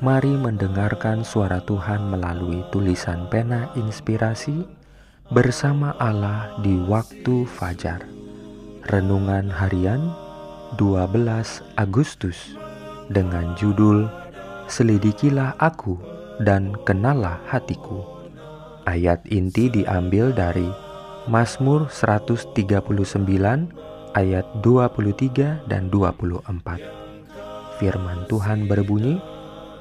Mari mendengarkan suara Tuhan melalui tulisan pena inspirasi bersama Allah di waktu fajar. Renungan harian 12 Agustus dengan judul Selidikilah aku dan kenalah hatiku. Ayat inti diambil dari Mazmur 139 ayat 23 dan 24. Firman Tuhan berbunyi,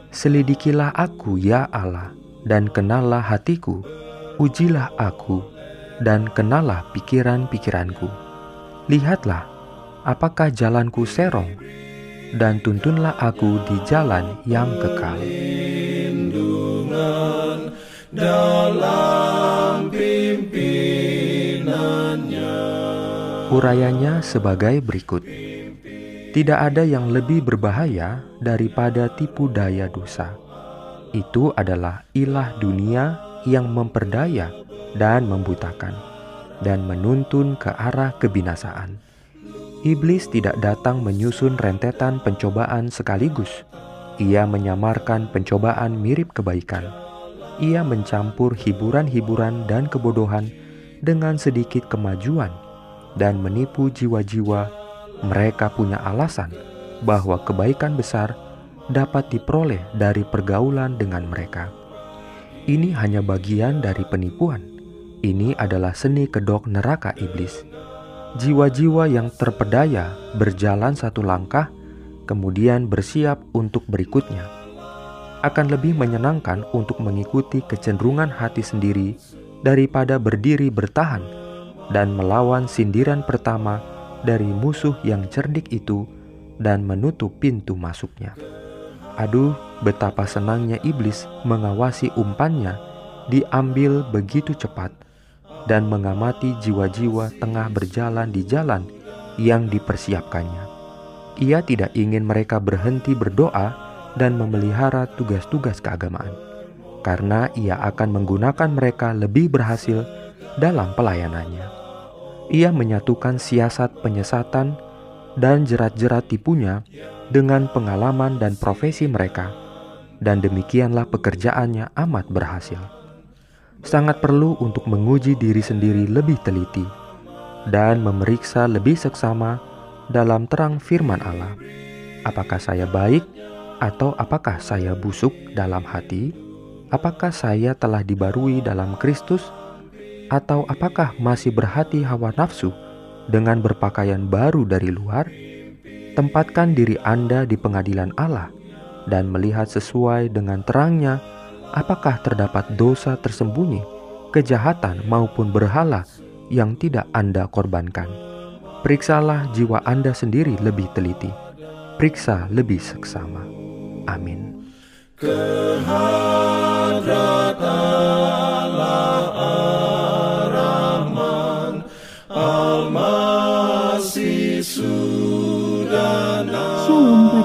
Selidikilah aku ya Allah dan kenalah hatiku, ujilah aku dan kenalah pikiran-pikiranku. Lihatlah, apakah jalanku serong, dan tuntunlah aku di jalan yang kekal. Urayanya sebagai berikut. Tidak ada yang lebih berbahaya daripada tipu daya dosa. Itu adalah ilah dunia yang memperdaya dan membutakan, dan menuntun ke arah kebinasaan. Iblis tidak datang menyusun rentetan pencobaan sekaligus. Ia menyamarkan pencobaan mirip kebaikan. Ia mencampur hiburan-hiburan dan kebodohan dengan sedikit kemajuan dan menipu jiwa-jiwa mereka punya alasan bahwa kebaikan besar dapat diperoleh dari pergaulan dengan mereka. Ini hanya bagian dari penipuan. Ini adalah seni kedok neraka iblis. Jiwa-jiwa yang terpedaya berjalan satu langkah, kemudian bersiap untuk berikutnya. Akan lebih menyenangkan untuk mengikuti kecenderungan hati sendiri daripada berdiri bertahan dan melawan sindiran pertama dari musuh yang cerdik itu dan menutup pintu masuknya. Aduh, betapa senangnya iblis mengawasi umpannya diambil begitu cepat dan mengamati jiwa-jiwa tengah berjalan di jalan yang dipersiapkannya. Ia tidak ingin mereka berhenti berdoa dan memelihara tugas-tugas keagamaan, karena ia akan menggunakan mereka lebih berhasil dalam pelayanannya ia menyatukan siasat penyesatan dan jerat-jerat tipunya dengan pengalaman dan profesi mereka, dan demikianlah pekerjaannya amat berhasil. Sangat perlu untuk menguji diri sendiri lebih teliti dan memeriksa lebih seksama dalam terang firman Allah. Apakah saya baik atau apakah saya busuk dalam hati? Apakah saya telah dibarui dalam Kristus? Atau apakah masih berhati hawa nafsu dengan berpakaian baru dari luar? Tempatkan diri Anda di pengadilan Allah dan melihat sesuai dengan terangnya apakah terdapat dosa tersembunyi, kejahatan maupun berhala yang tidak Anda korbankan. Periksalah jiwa Anda sendiri lebih teliti. Periksa lebih seksama. Amin. Shalom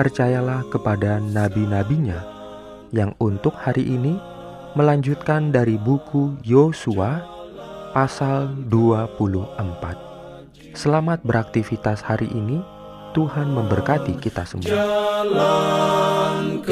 Percayalah kepada nabi-nabinya yang untuk hari ini melanjutkan dari buku Yosua pasal 24. Selamat beraktivitas hari ini. Tuhan memberkati kita semua. Jalan